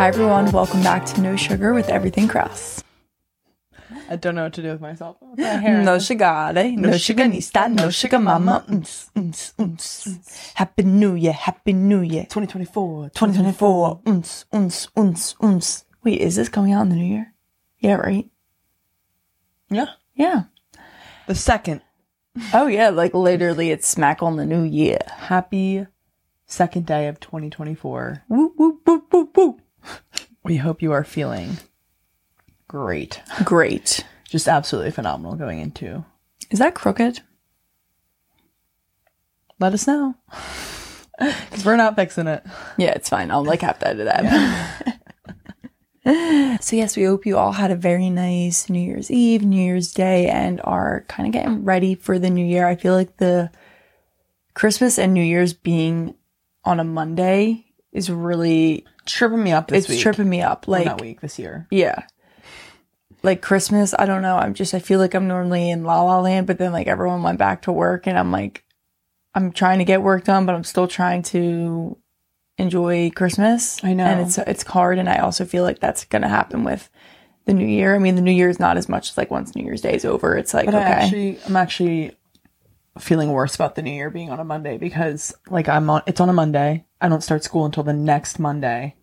Hi, everyone. Welcome back to No Sugar with Everything Krause. I don't know what to do with myself. No sugar, eh? No sugar, nista, no sugar, mama. Uns, uns. Happy New Year, Happy New Year. 2024. 2024. Uns, uns, uns, uns. Wait, is this coming out in the new year? Yeah, right? Yeah. Yeah. The second. Oh, yeah. Like literally, it's smack on the new year. Happy second day of 2024. Woo, woo, woo, woo, woo. We hope you are feeling great. Great. Just absolutely phenomenal going into. Is that crooked? Let us know. Because we're not fixing it. Yeah, it's fine. I'll like have to edit that. so yes, we hope you all had a very nice New Year's Eve, New Year's Day, and are kind of getting ready for the new year. I feel like the Christmas and New Year's being on a Monday is really Tripping me up this it's week. tripping me up. Well, Like not week, this year. yeah. Like Christmas, I don't know. I'm just I feel like I'm normally in La La Land, but then like everyone went back to work and I'm like I'm trying to get work done, but I'm still trying to enjoy Christmas. I know. And it's it's hard and I also feel like that's gonna happen with the new year. I mean the new year is not as much as like once New Year's Day is over, it's like But okay. I actually, I'm actually feeling worse about the new year being on a Monday because, like, I'm on. It's on a Monday. I don't start school until the next Monday.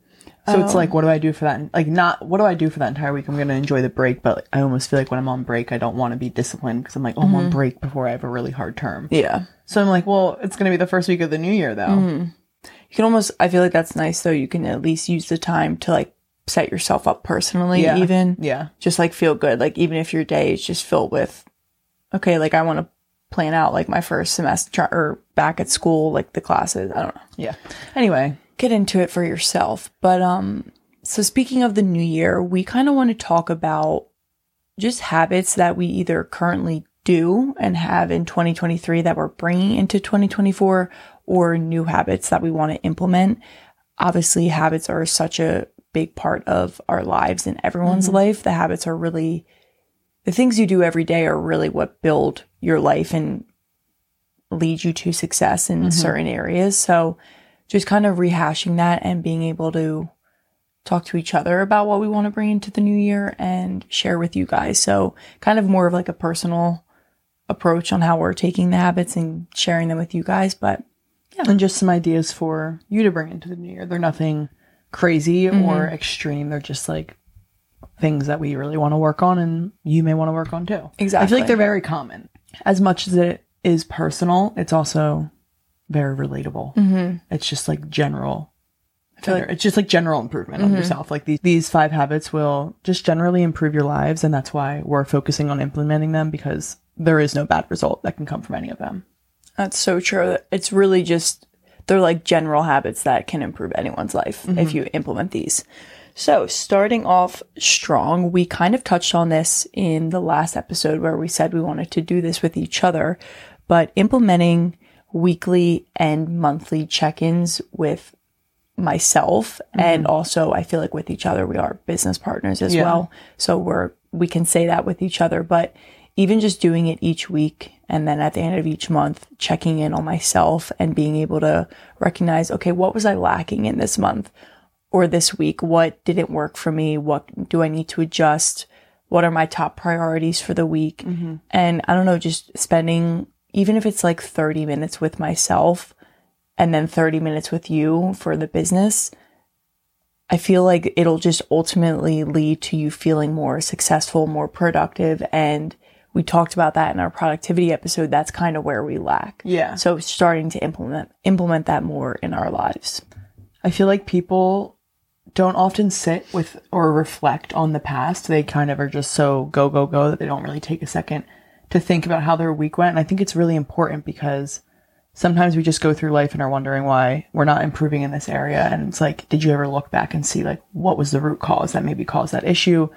So it's oh. like, what do I do for that? Like, not what do I do for that entire week? I'm gonna enjoy the break, but like, I almost feel like when I'm on break, I don't want to be disciplined because I'm like, oh, I'm on mm-hmm. break before I have a really hard term. yeah. So I'm like, well, it's gonna be the first week of the new year though. Mm-hmm. You can almost I feel like that's nice though. You can at least use the time to like set yourself up personally Yeah. even. Yeah, just like feel good. Like even if your day is just filled with, okay, like I want to plan out like my first semester or back at school, like the classes. I don't know. yeah. Anyway, Get into it for yourself. But um, so speaking of the new year, we kind of want to talk about just habits that we either currently do and have in 2023 that we're bringing into 2024 or new habits that we want to implement. Obviously, habits are such a big part of our lives and everyone's life. The habits are really the things you do every day are really what build your life and lead you to success in certain areas. So just kind of rehashing that and being able to talk to each other about what we want to bring into the new year and share with you guys. So kind of more of like a personal approach on how we're taking the habits and sharing them with you guys. But yeah. and just some ideas for you to bring into the new year. They're nothing crazy or mm-hmm. extreme. They're just like things that we really want to work on and you may want to work on too. Exactly. I feel like they're very common. As much as it is personal, it's also very relatable. Mm-hmm. It's just like general. Like it's just like general improvement on yourself. Like these these five habits will just generally improve your lives, and that's why we're focusing on implementing them because there is no bad result that can come from any of them. That's so true. It's really just, they're like general habits that can improve anyone's life if you implement these. So, starting off strong, we kind of touched on this in the last episode where we said we wanted to do this with each other, but implementing weekly and monthly check ins with myself mm-hmm. and also I feel like with each other we are business partners as Yeah. well. So we're we can say that with each other, but even just doing it each week and then at the end of each month checking in on myself and being able to recognize okay, what was I lacking in this month or this week? What didn't work for me? What do I need to adjust? What are my top priorities for the week? Mm-hmm. And I don't know, just spending even if it's like 30 minutes with myself and then 30 minutes with you for the business, I feel like it'll just ultimately lead to you feeling more successful, more productive. And we talked about that in our productivity episode. That's kind of where we lack. Yeah. So starting to implement, implement that more in our lives. I feel like people don't often sit with or reflect on the past. They kind of are just so go, go, go that they don't really take a second to think about how their week went. And I think it's really important because sometimes we just go through life and are wondering why we're not improving in this area. And it's like, did you ever look back and see like what was the root cause that maybe caused that issue?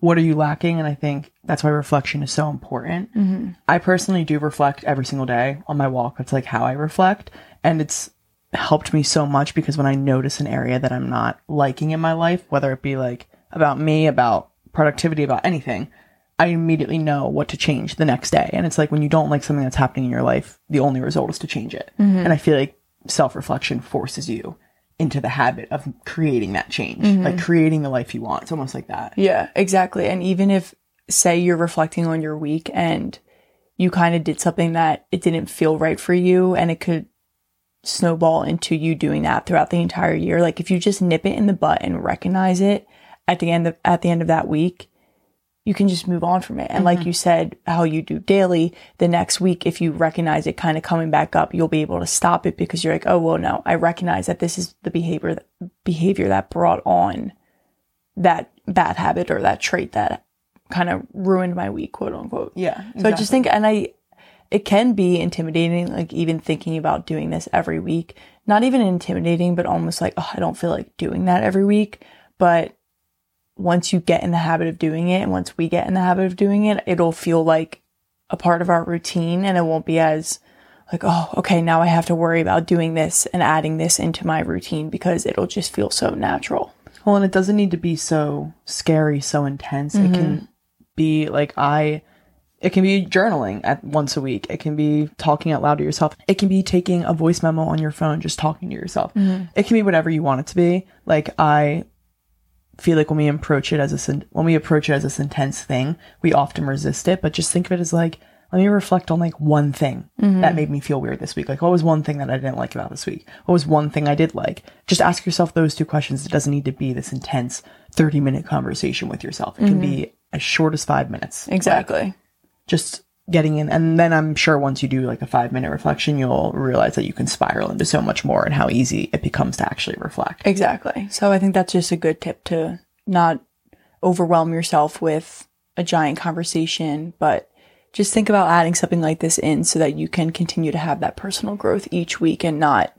What are you lacking? And I think that's why reflection is so important. Mm-hmm. I personally do reflect every single day on my walk. That's like how I reflect. And it's helped me so much because when I notice an area that I'm not liking in my life, whether it be like about me, about productivity, about anything, I immediately know what to change the next day. And it's like when you don't like something that's happening in your life, the only result is to change it. And I feel like self reflection forces you into the habit of creating that change, Mm-hmm. like creating the life you want. It's almost like that. Yeah, exactly. And even if, say, you're reflecting on your week and you kind of did something that it didn't feel right for you and it could snowball into you doing that throughout the entire year. Like if you just nip it in the butt and recognize it at the end of, at the end of that week, you can just move on from it. And like mm-hmm. you said, how you do daily, the next week, if you recognize it kind of coming back up, you'll be able to stop it because you're like, oh, well, no, I recognize that this is the behavior, behavior that brought on that bad habit or that trait that kind of ruined my week, quote unquote. Yeah. So I just think, and I, it can be intimidating, like even thinking about doing this every week. Not even intimidating, but almost like, oh, I don't feel like doing that every week. But once you get in the habit of doing it, and once we get in the habit of doing it, it'll feel like a part of our routine and it won't be as like, oh, okay, now I have to worry about doing this and adding this into my routine because it'll just feel so natural. Well, and it doesn't need to be so scary, so intense. It Mm-hmm. can be like I it can be journaling at once a week. It can be talking out loud to yourself. It can be taking a voice memo on your phone, just talking to yourself. Mm-hmm. It can be whatever you want it to be. Like I feel like when we approach it as a when we approach it as this intense thing, we often resist it. But just think of it as like, let me reflect on like one thing mm-hmm. that made me feel weird this week. Like, what was one thing that I didn't like about this week? What was one thing I did like? Just ask yourself those two questions. It doesn't need to be this intense thirty minute conversation with yourself. It can mm-hmm. be as short as five minutes. Exactly. Just getting in, and then I'm sure once you do like a five minute reflection, you'll realize that you can spiral into so much more and how easy it becomes to actually reflect. Exactly. So I think that's just a good tip to not overwhelm yourself with a giant conversation, but just think about adding something like this in so that you can continue to have that personal growth each week and not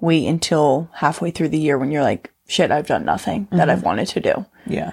wait until halfway through the year when you're like, shit, I've done nothing that I've mm-hmm. wanted to do. Yeah.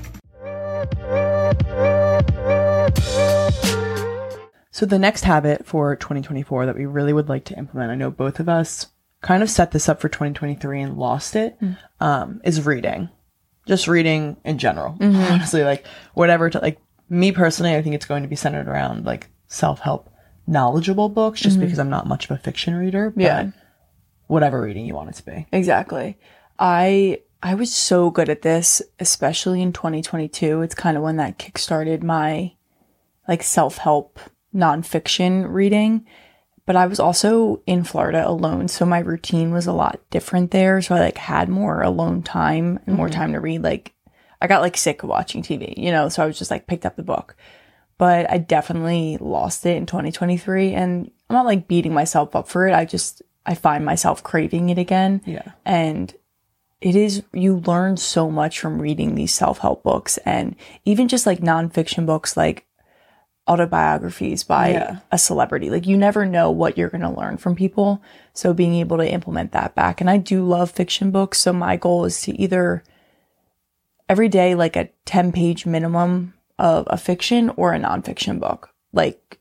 So the next habit for 2024 that we really would like to implement, I know both of us kind of set this up for 2023 and lost it, mm. um, is reading. Just reading in general. Mm-hmm. Honestly, like whatever to like me personally, I think it's going to be centered around like self-help knowledgeable books just mm-hmm. because I'm not much of a fiction reader. But Yeah. Whatever reading you want it to be. Exactly. I I was so good at this, especially in 2022. It's kind of when that kickstarted my like self-help nonfiction reading. But I was also in Florida alone, so my routine was a lot different there. So I like had more alone time and more mm-hmm. time to read. Like I got like sick of watching TV, you know, so I was just like picked up the book. But I definitely lost it in 2023 and I'm not like beating myself up for it. I just I find myself craving it again. Yeah. And it is, you learn so much from reading these self help books and even just like nonfiction books like autobiographies by Yeah. a celebrity. Like you never know what you're going to learn from people. So being able to implement that back. And I do love fiction books. So my goal is to either every day, like a 10 page minimum of a fiction or a nonfiction book. Like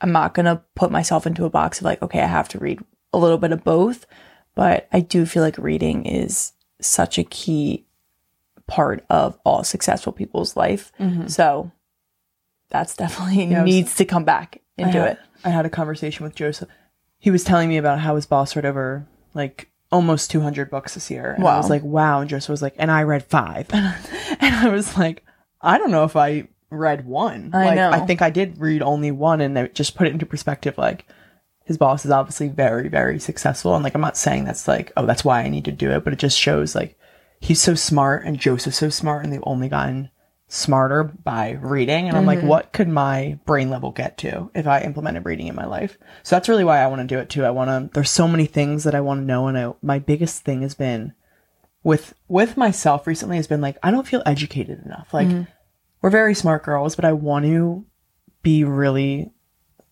I'm not going to put myself into a box of like, okay, I have to read a little bit of both, but I do feel like reading is such a key part of all successful people's life. Mm-hmm. So that's definitely I was- needs to come back I into had, it. I had a conversation with Joseph. He was telling me about how his boss read over like almost 200 books this year. And I was like, wow. And Joseph was like, and I read five. and I was like, I don't know if I read one. I like, know. I think I did read only one and it just put it into perspective. Like his boss is obviously very, very successful. And like, I'm not saying that's like, oh, that's why I need to do it, but it just shows like he's so smart and Joseph's so smart and they've only gotten smarter by reading. And I'm like, mm-hmm. what could my brain level get to if I implemented reading in my life? So that's really why I want to do it too. I want to, there's so many things that I want to know. And I, my biggest thing has been with, with myself recently has been like, I don't feel educated enough. Like mm. we're very smart girls, but I want to be really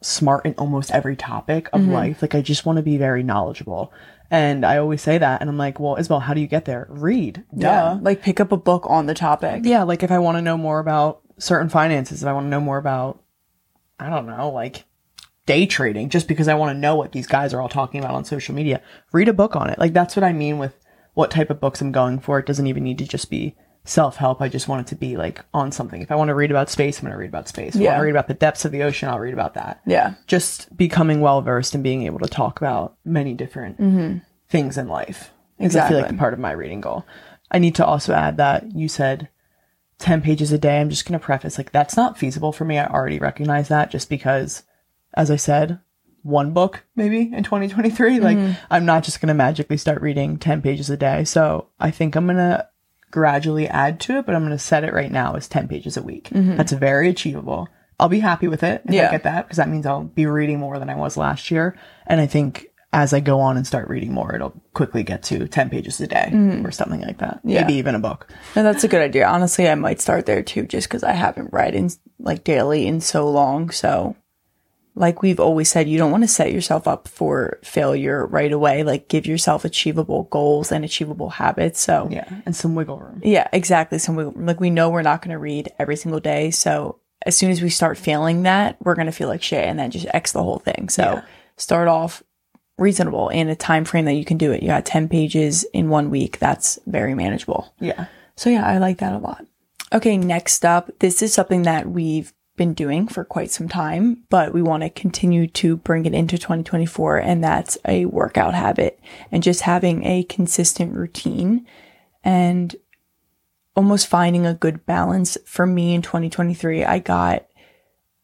smart in almost every topic of mm-hmm. life. Like I just want to be very knowledgeable. And I always say that. And I'm like, well, Isabel, how do you get there? Read. Yeah. Like pick up a book on the topic. Yeah. Like if I want to know more about certain finances, if I want to know more about, I don't know, like day trading, just because I want to know what these guys are all talking about on social media, read a book on it. Like that's what I mean with what type of books I'm going for. It doesn't even need to just be self help. I just want it to be like on something. If I want to read about space, I'm going to read about space. If I want to read about the depths of the ocean, I'll read about that. Yeah. Just becoming well versed and being able to talk about many different mm-hmm. things in life. Exactly. I feel like part of my reading goal. I need to also add that you said 10 pages a day. I'm just going to preface like that's not feasible for me. I already recognize that just because, as I said, one book maybe in 2023. Like mm-hmm. I'm not just going to magically start reading 10 pages a day. So I think I'm going to gradually add to it, but I'm going to set it right now as 10 pages a week. Mm-hmm. That's very achievable. I'll be happy with it if I get that because that means I'll be reading more than I was last year. And I think as I go on and start reading more, it'll quickly get to 10 pages a day mm-hmm. or something like that. Yeah. Maybe even a book. No, that's a good idea. Honestly, I might start there too, just because I haven't read in like daily in so long. So, like we've always said, you don't want to set yourself up for failure right away. Like, give yourself achievable goals and achievable habits. So, Yeah. And some wiggle room. yeah, exactly. So, we, like, we know we're not going to read every single day. So, as soon as we start failing that, we're going to feel like shit and then just X the whole thing. So, Yeah. start off reasonable in a time frame that you can do it. You got 10 pages in one week. That's very manageable. Yeah. So yeah, I like that a lot. Okay, next up, this is something that we've been doing for quite some time, but we want to continue to bring it into 2024 and that's a workout habit and just having a consistent routine and almost finding a good balance for me in 2023. I got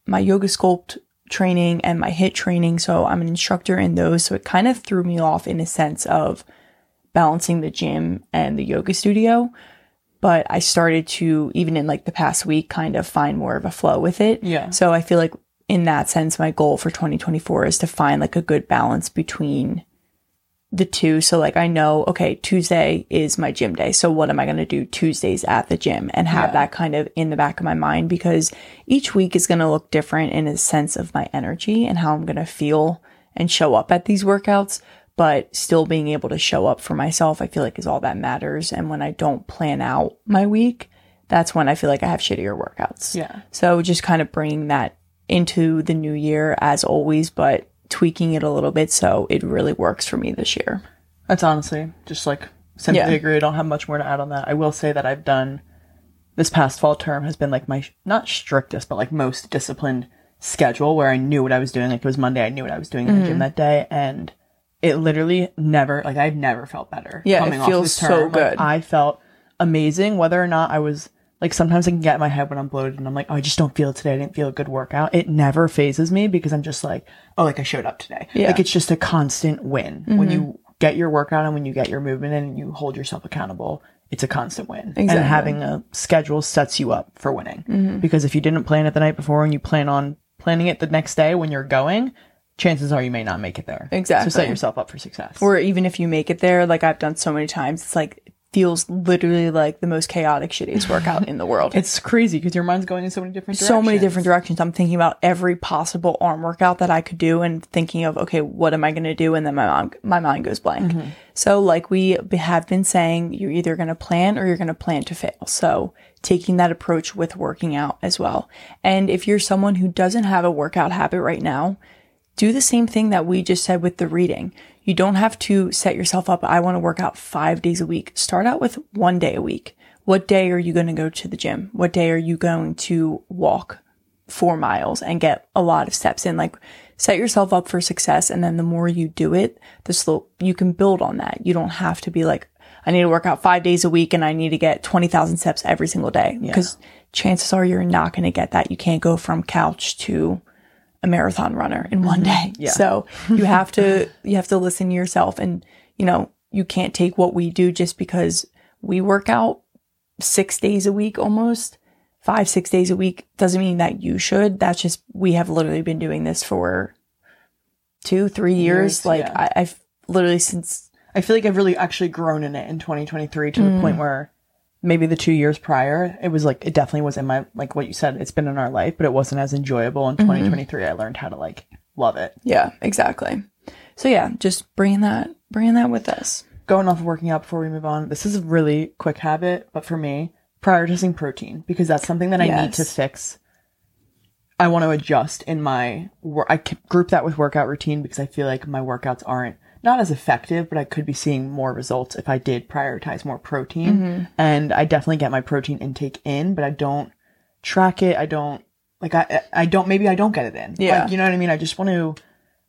my yoga sculpt training and my HIIT training, so I'm an instructor in those, so it kind of threw me off in a sense of balancing the gym and the yoga studio but I started to even in like the past week kind of find more of a flow with it. Yeah. So I feel like in that sense my goal for 2024 is to find like a good balance between the two. So like I know okay, Tuesday is my gym day. So what am I going to do Tuesdays at the gym and have that kind of in the back of my mind because each week is going to look different in a sense of my energy and how I'm going to feel and show up at these workouts but still being able to show up for myself, I feel like is all that matters. And when I don't plan out my week, that's when I feel like I have shittier workouts. Yeah. So just kind of bringing that into the new year as always, but tweaking it a little bit so it really works for me this year. That's honestly just like simply Yeah. agree. I don't have much more to add on that. I will say that I've done this past fall term has been like my not strictest, but like most disciplined schedule where I knew what I was doing. Like it was Monday, I knew what I was doing in the Mm-hmm. gym that day, and it literally never like I've never felt better. Yeah, it coming off feels this so term. Like, good. I felt amazing, whether or not I was. Like sometimes I can get in my head when I'm bloated and I'm like, oh, I just don't feel it today. I didn't feel a good workout. It never phases me because I'm just like, oh, like I showed up today. Yeah. Like it's just a constant win. When you mm-hmm. get your workout and when you get your movement in and you hold yourself accountable, it's a constant win. Exactly. And having a schedule sets you up for winning. Mm-hmm. Because if you didn't plan it the night before and you plan on planning it the next day when you're going, chances are you may not make it there. Exactly. So set yourself up for success. Or even if you make it there, like I've done so many times, it's like it feels literally like the most chaotic, shittiest workout in the world. it's crazy because your mind's going in so many different directions. so many different directions. I'm thinking about every possible arm workout that I could do and thinking of, okay, what am I going to do? And then my mind, my mind goes blank. Mm-hmm. So like we have been saying, you're either going to plan or you're going to plan to fail. So taking that approach with working out as well. And if you're someone who doesn't have a workout habit right now, do the same thing that we just said with the reading. You don't have to set yourself up. I want to work out five days a week. Start out with one day a week. What day are you going to go to the gym? What day are you going to walk four miles and get a lot of steps in? Like set yourself up for success. And then the more you do it, the slow, you can build on that. You don't have to be like, I need to work out five days a week and I need to get 20,000 steps every single day. Because chances are you're not going to get that. You can't go from couch to a marathon runner in one mm-hmm. day. So you have to you have to listen to yourself and you know, you can't take what we do just because we work out 6 days a week almost. 5 6 days a week doesn't mean that you should. That's just we have literally been doing this for 2 3 years. Years, like yeah. I, I've literally since I feel like I've really actually grown in it in 2023 to the mm. point where maybe the two years prior, it was like it definitely was in my like what you said. It's been in our life, but it wasn't as enjoyable. In mm-hmm. 2023, I learned how to like love it. Yeah, exactly. So yeah, just bringing that bringing that with us. Going off of working out before we move on. This is a really quick habit, but for me, prioritizing protein because that's something that I need to fix. I want to adjust in my work. I group that with workout routine because I feel like my workouts aren't not as effective, but I could be seeing more results if I did prioritize more protein. Mm-hmm. And I definitely get my protein intake in, but I don't track it. I don't like I I don't maybe I don't get it in. Yeah. Like, you know what I mean? I just want to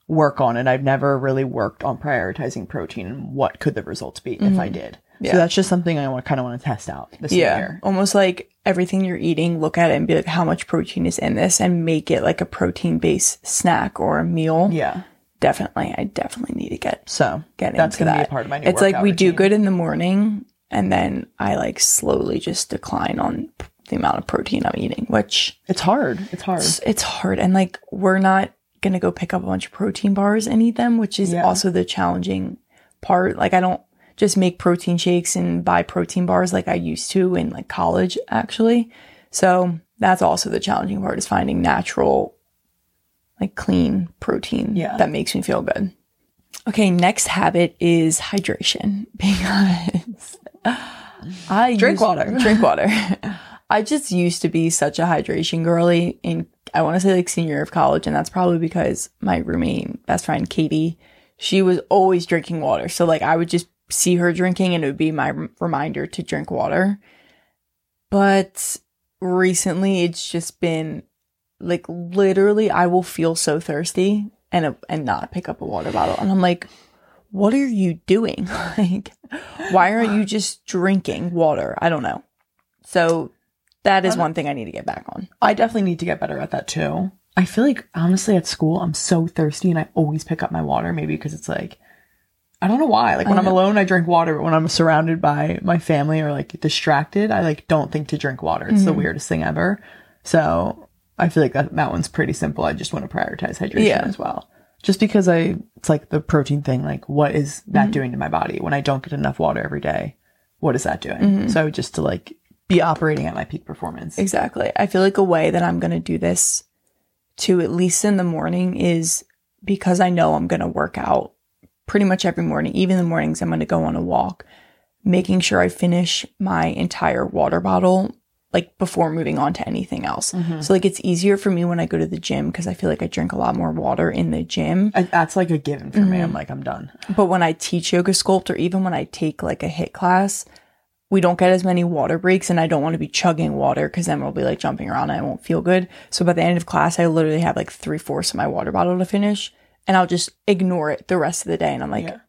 work on it. I've never really worked on prioritizing protein and what could the results be if I mm-hmm. did. Yeah. So that's just something I want to kind of want to test out this Yeah, year. almost like everything you're eating, look at it and be like, how much protein is in this, and make it like a protein based snack or a meal. Yeah. Definitely, I definitely need to get So get that's into gonna that. be a part of my new It's like we do good in the morning, and then I like slowly just decline on p- the amount of protein I'm eating, which It's hard. It's hard. it's, it's hard. And like we're not gonna go pick up a bunch of protein bars and eat them, which is Yeah. also the challenging part. Like I don't just make protein shakes and buy protein bars like I used to in like college actually. So that's also the challenging part is finding natural, like clean protein Yeah. that makes me feel good. Okay, next habit is hydration because I Drink used- water. Drink water. I just used to be such a hydration girly in I want to say like senior year of college, and that's probably because my roommate, best friend Katie, she was always drinking water. So like I would just see her drinking, and it would be my rem- reminder to drink water. But recently, it's just been like literally, I will feel so thirsty and and not pick up a water bottle, and I'm like, what are you doing? like, why aren't you just drinking water? I don't know. So that is one thing I need to get back on. I definitely need to get better at that too. I feel like honestly at school I'm so thirsty and I always pick up my water. Maybe because it's like I don't know why. Like when I'm alone, I drink water, but when I'm surrounded by my family or like distracted, I like don't think to drink water. It's the mm-hmm. weirdest thing ever. So I feel like that that one's pretty simple. I just want to prioritize hydration Yeah. as well. Just because I, it's like the protein thing. Like, what is that mm-hmm. doing to my body when I don't get enough water every day? What is that doing? Mm-hmm. So just to like be operating at my peak performance. Exactly. I feel like a way that I'm going to do this to at least in the morning is because I know I'm going to work out pretty much every morning, even the mornings I'm going to go on a walk, making sure I finish my entire water bottle like before moving on to anything else. Mm-hmm. So like it's easier for me when I go to the gym because I feel like I drink a lot more water in the gym. I, that's like a given for me. I'm mm-hmm. like, I'm done. But when I teach yoga sculpt or even when I take like a HIIT class, we don't get as many water breaks and I don't want to be chugging water because then we'll be like jumping around and I won't feel good. So by the end of class, I literally have like three fourths of my water bottle to finish and I'll just ignore it the rest of the day. And I'm like, Yeah.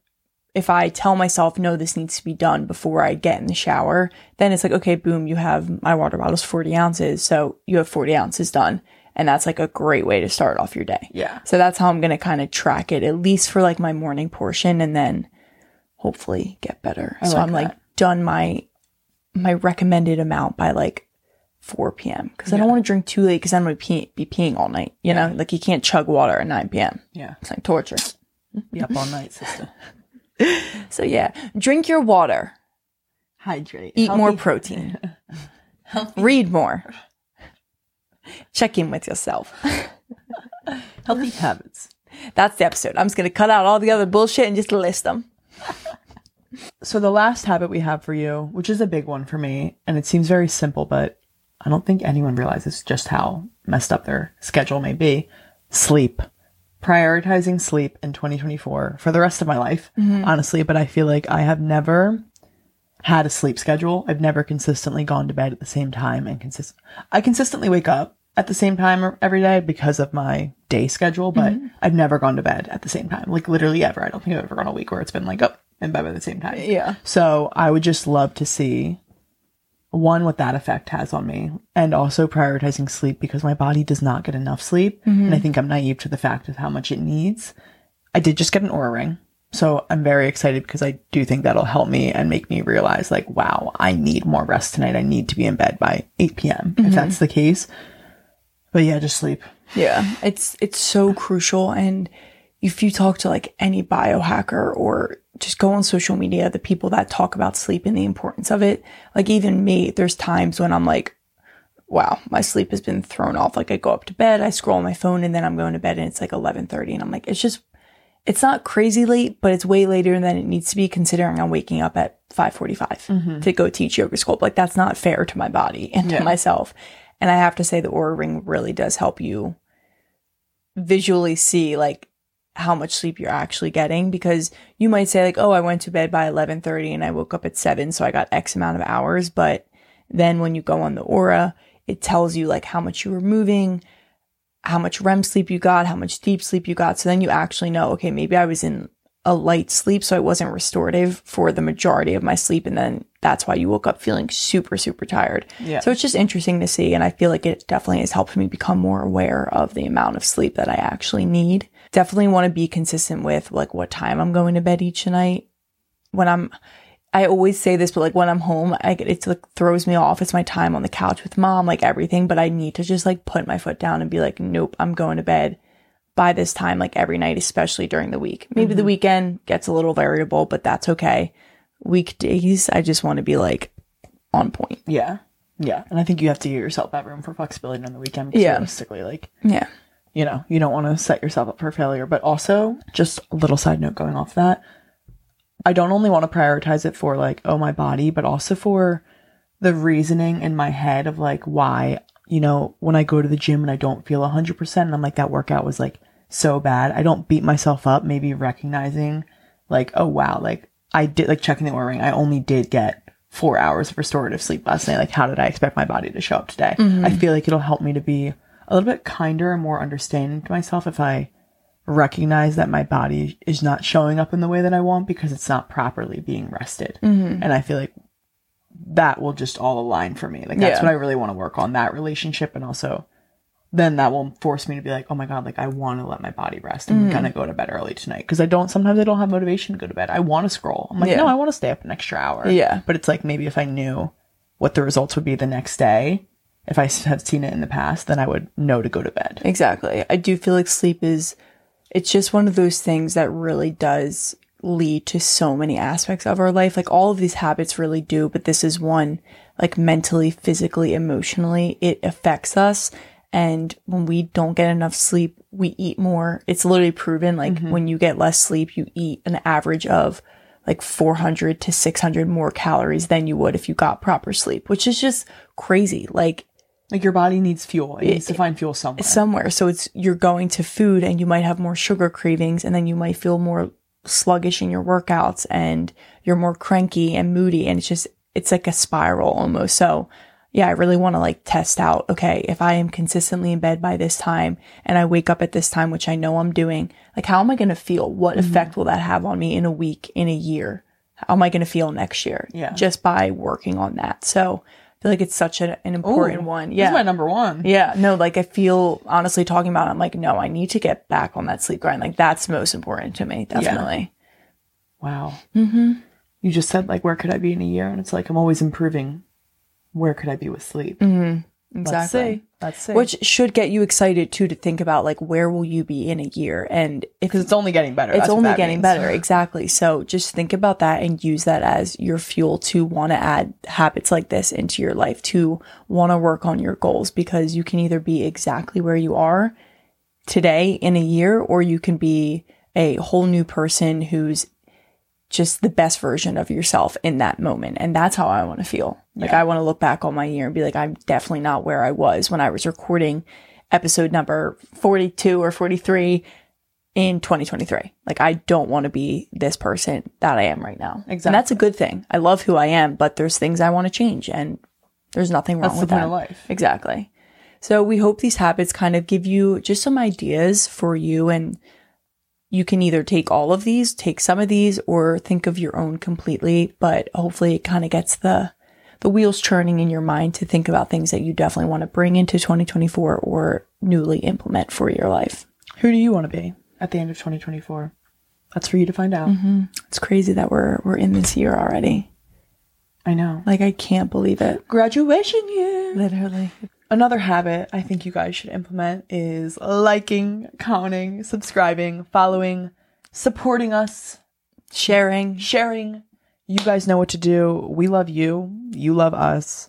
If I tell myself, no, this needs to be done before I get in the shower, then it's like, okay, boom, you have my water bottle's 40 ounces. So you have 40 ounces done. And that's like a great way to start off your day. Yeah. So that's how I'm going to kind of track it, at least for like my morning portion, and then hopefully get better. so like I'm like done my my recommended amount by like 4 p.m. because I don't want to drink too late because I'm going to pee- be peeing all night. You know, like you can't chug water at 9 p.m. Yeah. It's like torture. Be up all night, sister. So yeah, drink your water, Hydrate. eat more protein, read more, check in with yourself. Healthy habits. That's the episode. I'm just going to cut out all the other bullshit and just list them. So the last habit we have for you, which is a big one for me, and it seems very simple, but I don't think anyone realizes just how messed up their schedule may be. Sleep. Prioritizing sleep in 2024 for the rest of my life, mm-hmm. honestly, but I feel like I have never had a sleep schedule. I've never consistently gone to bed at the same time and consist I consistently wake up at the same time every day because of my day schedule, but mm-hmm. I've never gone to bed at the same time. Like literally ever. I don't think I've ever gone a week where it's been like up in bed at the same time. Yeah. So I would just love to see one what that effect has on me and also prioritizing sleep because my body does not get enough sleep and I mm-hmm. think I'm naive to the fact of how much it needs. I did just get an Oura ring. So I'm very excited because I do think that'll help me and make me realize like, wow, I need more rest tonight. I need to be in bed by 8 p.m. if mm-hmm. that's the case. But yeah, just sleep. Yeah, it's it's so crucial and if you talk to like any biohacker or just go on social media, the people that talk about sleep and the importance of it, like even me, there's times when I'm like, wow, my sleep has been thrown off. Like I go up to bed, I scroll on my phone and then I'm going to bed and it's like 11:30 and I'm like it's just it's not crazy late, but it's way later than it needs to be considering I'm waking up at 5:45 mm-hmm. to go teach yoga sculpt. Like that's not fair to my body and Yeah. to myself. And I have to say the Oura Ring really does help you visually see like how much sleep you're actually getting because you might say like, "Oh, I went to bed by 11:30 and I woke up at 7, so I got X amount of hours." But then when you go on the Oura, it tells you like how much you were moving, how much REM sleep you got, how much deep sleep you got. So then you actually know, okay, maybe I was in a light sleep, so I wasn't restorative for the majority of my sleep. And then that's why you woke up feeling super, super tired. Yeah. So it's just interesting to see. And I feel like it definitely has helped me become more aware of the amount of sleep that I actually need. Definitely want to be consistent with like what time I'm going to bed each night. When I'm, I always say this, but like when I'm home, I get it like throws me off. It's my time on the couch with mom, like everything. But I need to just like put my foot down and be like, nope, I'm going to bed by this time, like every night, especially during the week. Maybe the mm-hmm. weekend gets a little variable, but that's okay. Weekdays, I just want to be like on point. Yeah. Yeah. And I think you have to give yourself that room for flexibility on the weekend. Because Yeah. Realistically, like, Yeah. You know, you don't want to set yourself up for failure. But also, just a little side note going off that, I don't only want to prioritize it for like, oh, my body, but also for the reasoning in my head of like why, you know, when I go to the gym and I don't feel 100% and I'm like, that workout was like so bad. I don't beat myself up, maybe recognizing like, oh, wow, like I did, like checking the ring, I only did get four hours of restorative sleep last night. Like, how did I expect my body to show up today? Mm-hmm. I feel like it'll help me to be a little bit kinder and more understanding to myself if I recognize that my body is not showing up in the way that I want because it's not properly being rested. Mm-hmm. And I feel like that will just all align for me. Like that's Yeah. what I really want to work on that relationship and also then that will force me to be like, oh my god, like I want to let my body rest. I'm gonna mm-hmm. go to bed early tonight because I don't. Sometimes I don't have motivation to go to bed. I want to scroll. I'm like, Yeah. no, I want to stay up an extra hour. Yeah. But it's like maybe if I knew what the results would be the next day, if I have seen it in the past, then I would know to go to bed. Exactly. I do feel like sleep is it's just one of those things that really does lead to so many aspects of our life. Like all of these habits really do, but this is one like mentally, physically, emotionally, it affects us. And when we don't get enough sleep, we eat more. It's literally proven like mm-hmm. when you get less sleep, you eat an average of like 400 to 600 more calories than you would if you got proper sleep, which is just crazy. Like Like your body needs fuel. It, needs to find fuel somewhere. somewhere. So it's you're going to food and you might have more sugar cravings and then you might feel more sluggish in your workouts and you're more cranky and moody and it's just it's like a spiral almost. So yeah, I really want to like test out, okay, if I am consistently in bed by this time and I wake up at this time, which I know I'm doing, like how am I going to feel? What mm-hmm. effect will that have on me in a week, in a year? How am I going to feel next year? Yeah. Just by working on that. So feel like it's such an, an important one. Yeah. my number one. Yeah, no, like I feel honestly talking about it, I'm like, no, I need to get back on that sleep grind. Like that's most important to me, definitely. Wow. Mm-hmm. You just said like, where could I be in a year? And it's like I'm always improving. Where could I be with sleep? Let's Exactly. see. Let's see. Which should get you excited too to think about like where will you be in a year and because it's only getting better. it's only getting means. better. Exactly. So just think about that and use that as your fuel to want to add habits like this into your life, to want to work on your goals because you can either be exactly where you are today in a year or you can be a whole new person who's just the best version of yourself in that moment. And that's how I want to feel. Like I want to look back on my year and be like, I'm definitely not where I was when I was recording episode number 42 or 43 in 2023. Like I don't want to be this person that I am right now. Exactly. And that's a good thing. I love who I am, but there's things I want to change and there's nothing wrong That's with that. life. Exactly. So we hope these habits kind of give you just some ideas for you and you can either take all of these, take some of these or think of your own completely, but hopefully it kind of gets the the wheels churning in your mind to think about things that you definitely want to bring into 2024 or newly implement for your life. Who do you want to be at the end of 2024? That's for you to find out. Mm-hmm. It's crazy that we're we're in this year already. I know. Like I can't believe it. Graduation year. Literally. another habit I think you guys should implement is liking, commenting, subscribing, following, supporting us, Sharing. sharing. You guys know what to do. We love you. You love us.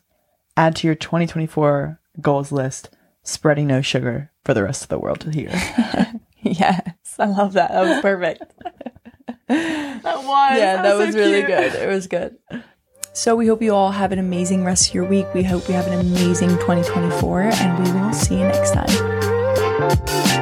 Add to your 2024 goals list spreading no sugar for the rest of the world to hear. Yes. I love that. That was perfect. that was. yeah, that was really good. It was good. So we hope you all have an amazing rest of your week. We hope you have an amazing 2024 and we will see you next time.